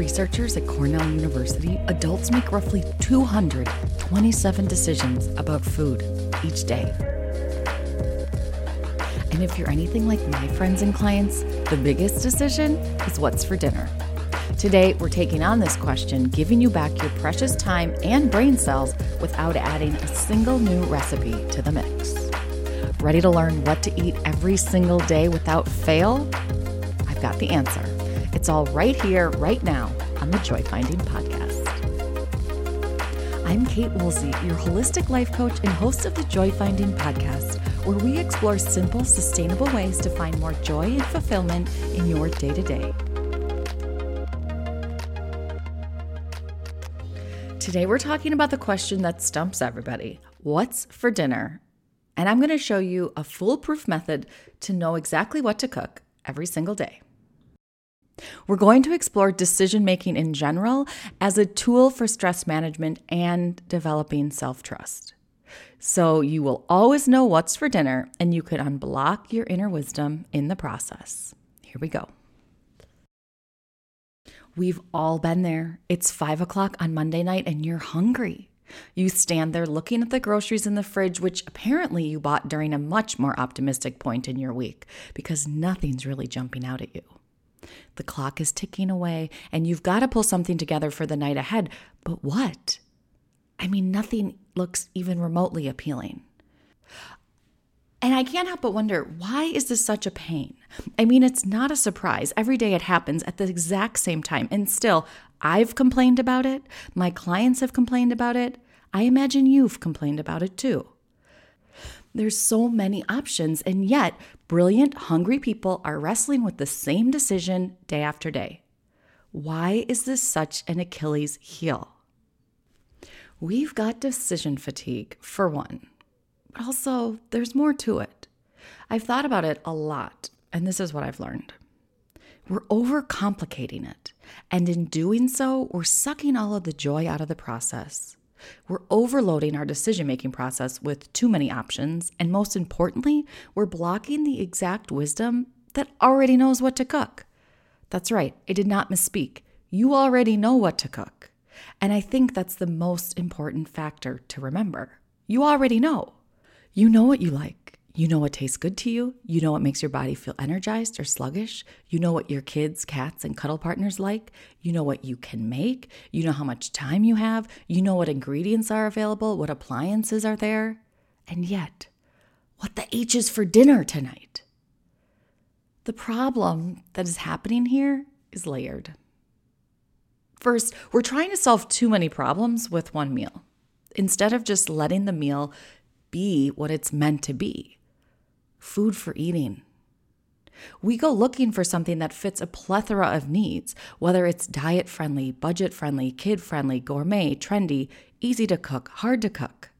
researchers at Cornell University, adults make roughly 227 decisions about food each day. And if you're anything like my friends and clients, the biggest decision is what's for dinner. Today, we're taking on this question, giving you back your precious time and brain cells without adding a single new recipe to the mix. Ready to learn what to eat every single day without fail? I've got the answer. It's all right here, right now on the Joy Finding Podcast. I'm Kate Woolsey, your holistic life coach and host of the Joy Finding Podcast, where we explore simple, sustainable ways to find more joy and fulfillment in your day to day. Today, we're talking about the question that stumps everybody What's for dinner? And I'm going to show you a foolproof method to know exactly what to cook every single day. We're going to explore decision making in general as a tool for stress management and developing self trust. So you will always know what's for dinner and you could unblock your inner wisdom in the process. Here we go. We've all been there. It's five o'clock on Monday night and you're hungry. You stand there looking at the groceries in the fridge, which apparently you bought during a much more optimistic point in your week because nothing's really jumping out at you. The clock is ticking away, and you've got to pull something together for the night ahead. But what? I mean, nothing looks even remotely appealing. And I can't help but wonder why is this such a pain? I mean, it's not a surprise. Every day it happens at the exact same time. And still, I've complained about it. My clients have complained about it. I imagine you've complained about it too. There's so many options, and yet brilliant, hungry people are wrestling with the same decision day after day. Why is this such an Achilles heel? We've got decision fatigue, for one. But also, there's more to it. I've thought about it a lot, and this is what I've learned. We're overcomplicating it, and in doing so, we're sucking all of the joy out of the process. We're overloading our decision making process with too many options, and most importantly, we're blocking the exact wisdom that already knows what to cook. That's right, I did not misspeak. You already know what to cook. And I think that's the most important factor to remember. You already know. You know what you like. You know what tastes good to you. You know what makes your body feel energized or sluggish. You know what your kids, cats, and cuddle partners like. You know what you can make. You know how much time you have. You know what ingredients are available, what appliances are there. And yet, what the H is for dinner tonight? The problem that is happening here is layered. First, we're trying to solve too many problems with one meal instead of just letting the meal be what it's meant to be food for eating. We go looking for something that fits a plethora of needs, whether it's diet friendly, budget friendly, kid friendly, gourmet, trendy, easy to cook, hard to cook.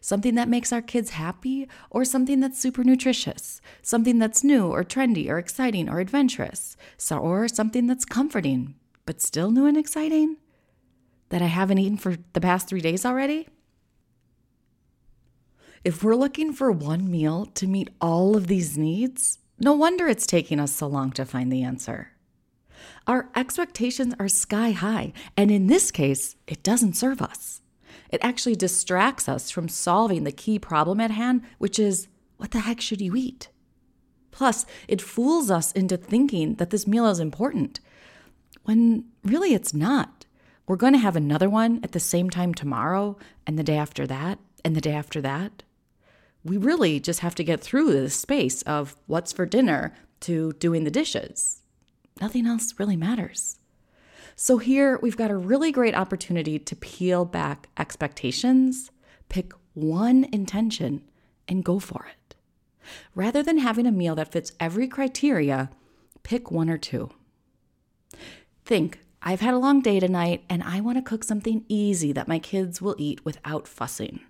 Something that makes our kids happy, or something that's super nutritious, something that's new or trendy or exciting or adventurous, or something that's comforting, but still new and exciting that I haven't eaten for the past three days already? If we're looking for one meal to meet all of these needs, no wonder it's taking us so long to find the answer. Our expectations are sky high, and in this case, it doesn't serve us. It actually distracts us from solving the key problem at hand, which is what the heck should you eat? Plus, it fools us into thinking that this meal is important, when really it's not. We're going to have another one at the same time tomorrow, and the day after that, and the day after that we really just have to get through this space of what's for dinner to doing the dishes. Nothing else really matters. So, here we've got a really great opportunity to peel back expectations, pick one intention, and go for it. Rather than having a meal that fits every criteria, pick one or two. Think, I've had a long day tonight and I want to cook something easy that my kids will eat without fussing.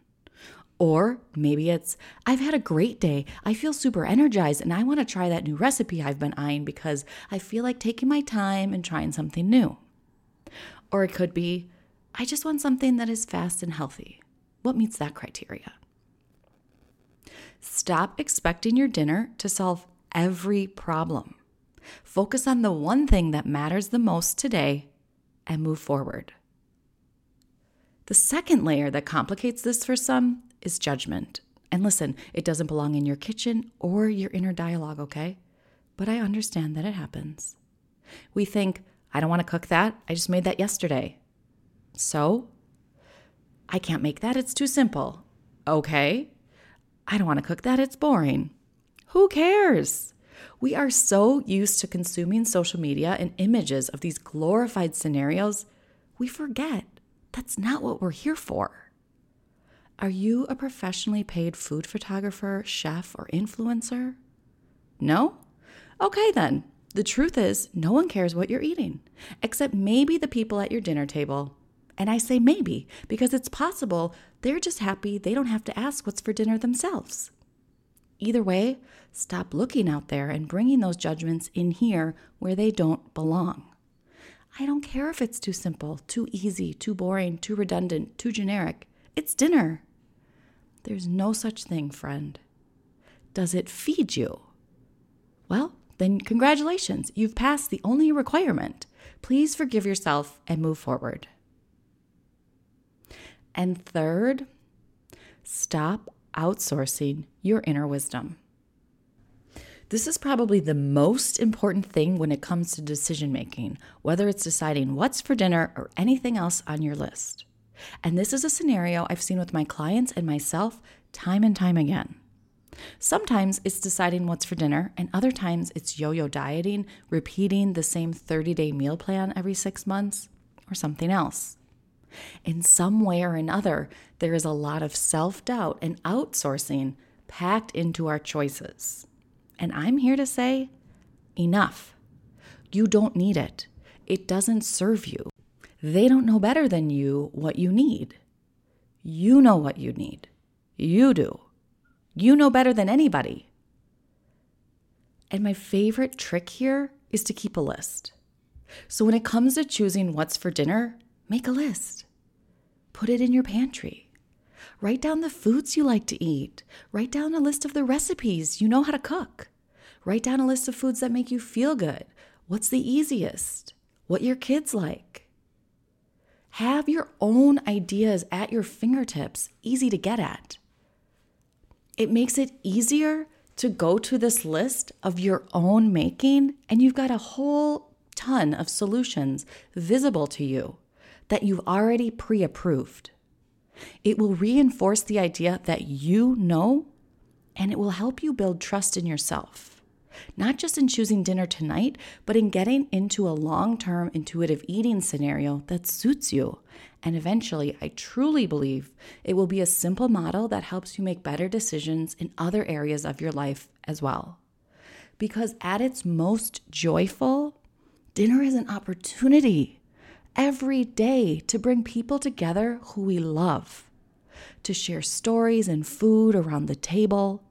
Or maybe it's, I've had a great day. I feel super energized and I want to try that new recipe I've been eyeing because I feel like taking my time and trying something new. Or it could be, I just want something that is fast and healthy. What meets that criteria? Stop expecting your dinner to solve every problem. Focus on the one thing that matters the most today and move forward. The second layer that complicates this for some is judgment. And listen, it doesn't belong in your kitchen or your inner dialogue, okay? But I understand that it happens. We think, I don't want to cook that. I just made that yesterday. So, I can't make that. It's too simple. Okay. I don't want to cook that. It's boring. Who cares? We are so used to consuming social media and images of these glorified scenarios, we forget that's not what we're here for. Are you a professionally paid food photographer, chef, or influencer? No? Okay, then. The truth is, no one cares what you're eating, except maybe the people at your dinner table. And I say maybe because it's possible they're just happy they don't have to ask what's for dinner themselves. Either way, stop looking out there and bringing those judgments in here where they don't belong. I don't care if it's too simple, too easy, too boring, too redundant, too generic. It's dinner. There's no such thing, friend. Does it feed you? Well, then congratulations, you've passed the only requirement. Please forgive yourself and move forward. And third, stop outsourcing your inner wisdom. This is probably the most important thing when it comes to decision making, whether it's deciding what's for dinner or anything else on your list. And this is a scenario I've seen with my clients and myself time and time again. Sometimes it's deciding what's for dinner, and other times it's yo yo dieting, repeating the same 30 day meal plan every six months, or something else. In some way or another, there is a lot of self doubt and outsourcing packed into our choices. And I'm here to say enough. You don't need it, it doesn't serve you. They don't know better than you what you need. You know what you need. You do. You know better than anybody. And my favorite trick here is to keep a list. So when it comes to choosing what's for dinner, make a list. Put it in your pantry. Write down the foods you like to eat. Write down a list of the recipes you know how to cook. Write down a list of foods that make you feel good. What's the easiest? What your kids like. Have your own ideas at your fingertips, easy to get at. It makes it easier to go to this list of your own making, and you've got a whole ton of solutions visible to you that you've already pre approved. It will reinforce the idea that you know, and it will help you build trust in yourself. Not just in choosing dinner tonight, but in getting into a long term intuitive eating scenario that suits you. And eventually, I truly believe it will be a simple model that helps you make better decisions in other areas of your life as well. Because at its most joyful, dinner is an opportunity every day to bring people together who we love, to share stories and food around the table,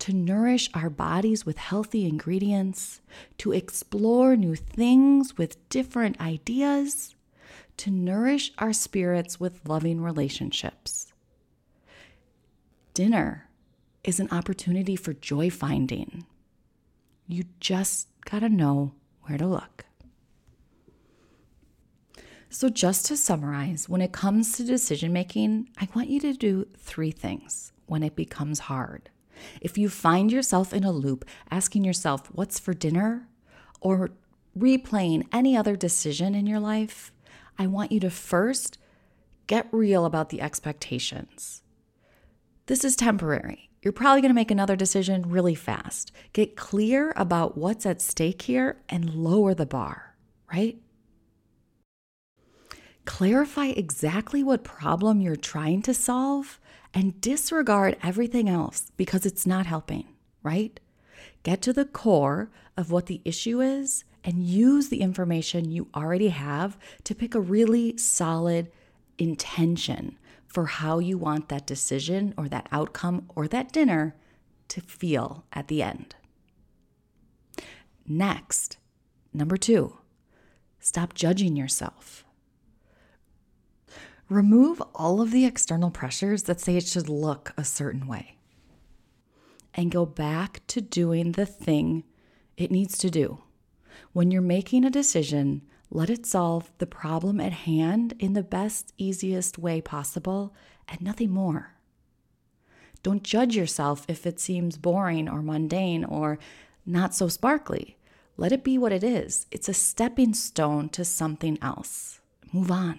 to nourish our bodies with healthy ingredients, to explore new things with different ideas, to nourish our spirits with loving relationships. Dinner is an opportunity for joy finding. You just gotta know where to look. So, just to summarize, when it comes to decision making, I want you to do three things when it becomes hard. If you find yourself in a loop asking yourself, what's for dinner? or replaying any other decision in your life, I want you to first get real about the expectations. This is temporary. You're probably going to make another decision really fast. Get clear about what's at stake here and lower the bar, right? Clarify exactly what problem you're trying to solve and disregard everything else because it's not helping, right? Get to the core of what the issue is and use the information you already have to pick a really solid intention for how you want that decision or that outcome or that dinner to feel at the end. Next, number two, stop judging yourself. Remove all of the external pressures that say it should look a certain way and go back to doing the thing it needs to do. When you're making a decision, Let it solve the problem at hand in the best, easiest way possible, and nothing more. Don't judge yourself if it seems boring or mundane or not so sparkly. Let it be what it is. It's a stepping stone to something else. Move on.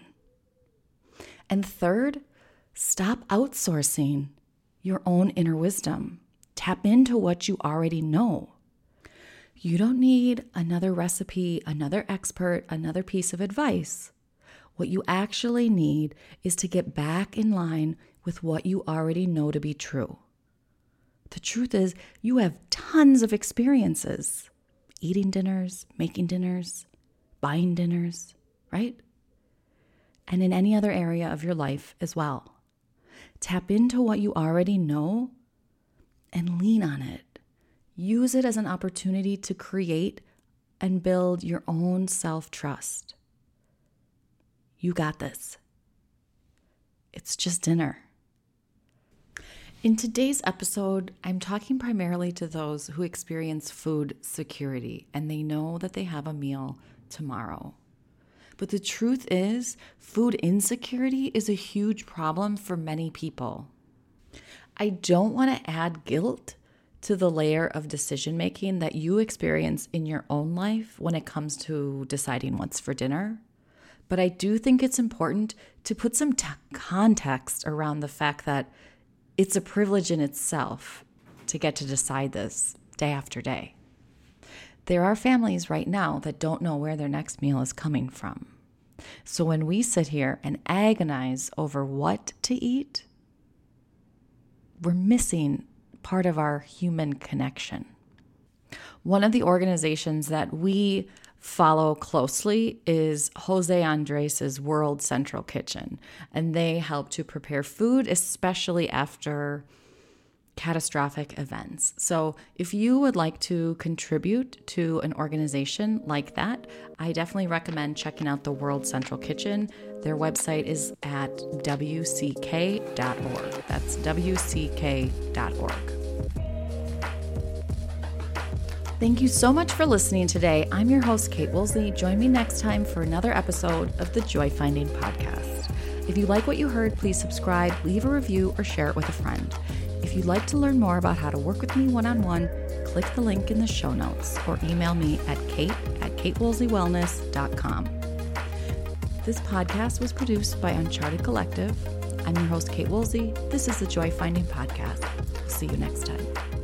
And third, stop outsourcing your own inner wisdom. Tap into what you already know. You don't need another recipe, another expert, another piece of advice. What you actually need is to get back in line with what you already know to be true. The truth is, you have tons of experiences eating dinners, making dinners, buying dinners, right? And in any other area of your life as well. Tap into what you already know and lean on it. Use it as an opportunity to create and build your own self trust. You got this. It's just dinner. In today's episode, I'm talking primarily to those who experience food security and they know that they have a meal tomorrow. But the truth is, food insecurity is a huge problem for many people. I don't want to add guilt to the layer of decision making that you experience in your own life when it comes to deciding what's for dinner. But I do think it's important to put some t- context around the fact that it's a privilege in itself to get to decide this day after day. There are families right now that don't know where their next meal is coming from. So when we sit here and agonize over what to eat, we're missing part of our human connection. One of the organizations that we follow closely is Jose Andres' World Central Kitchen, and they help to prepare food, especially after catastrophic events. So, if you would like to contribute to an organization like that, I definitely recommend checking out the World Central Kitchen. Their website is at wck.org. That's wck.org. Thank you so much for listening today. I'm your host, Kate Woolsey. Join me next time for another episode of the Joy Finding Podcast. If you like what you heard, please subscribe, leave a review, or share it with a friend. If you'd like to learn more about how to work with me one on one, click the link in the show notes or email me at kate at katewoolseywellness.com. This podcast was produced by Uncharted Collective. I'm your host, Kate Woolsey. This is the Joy Finding Podcast. See you next time.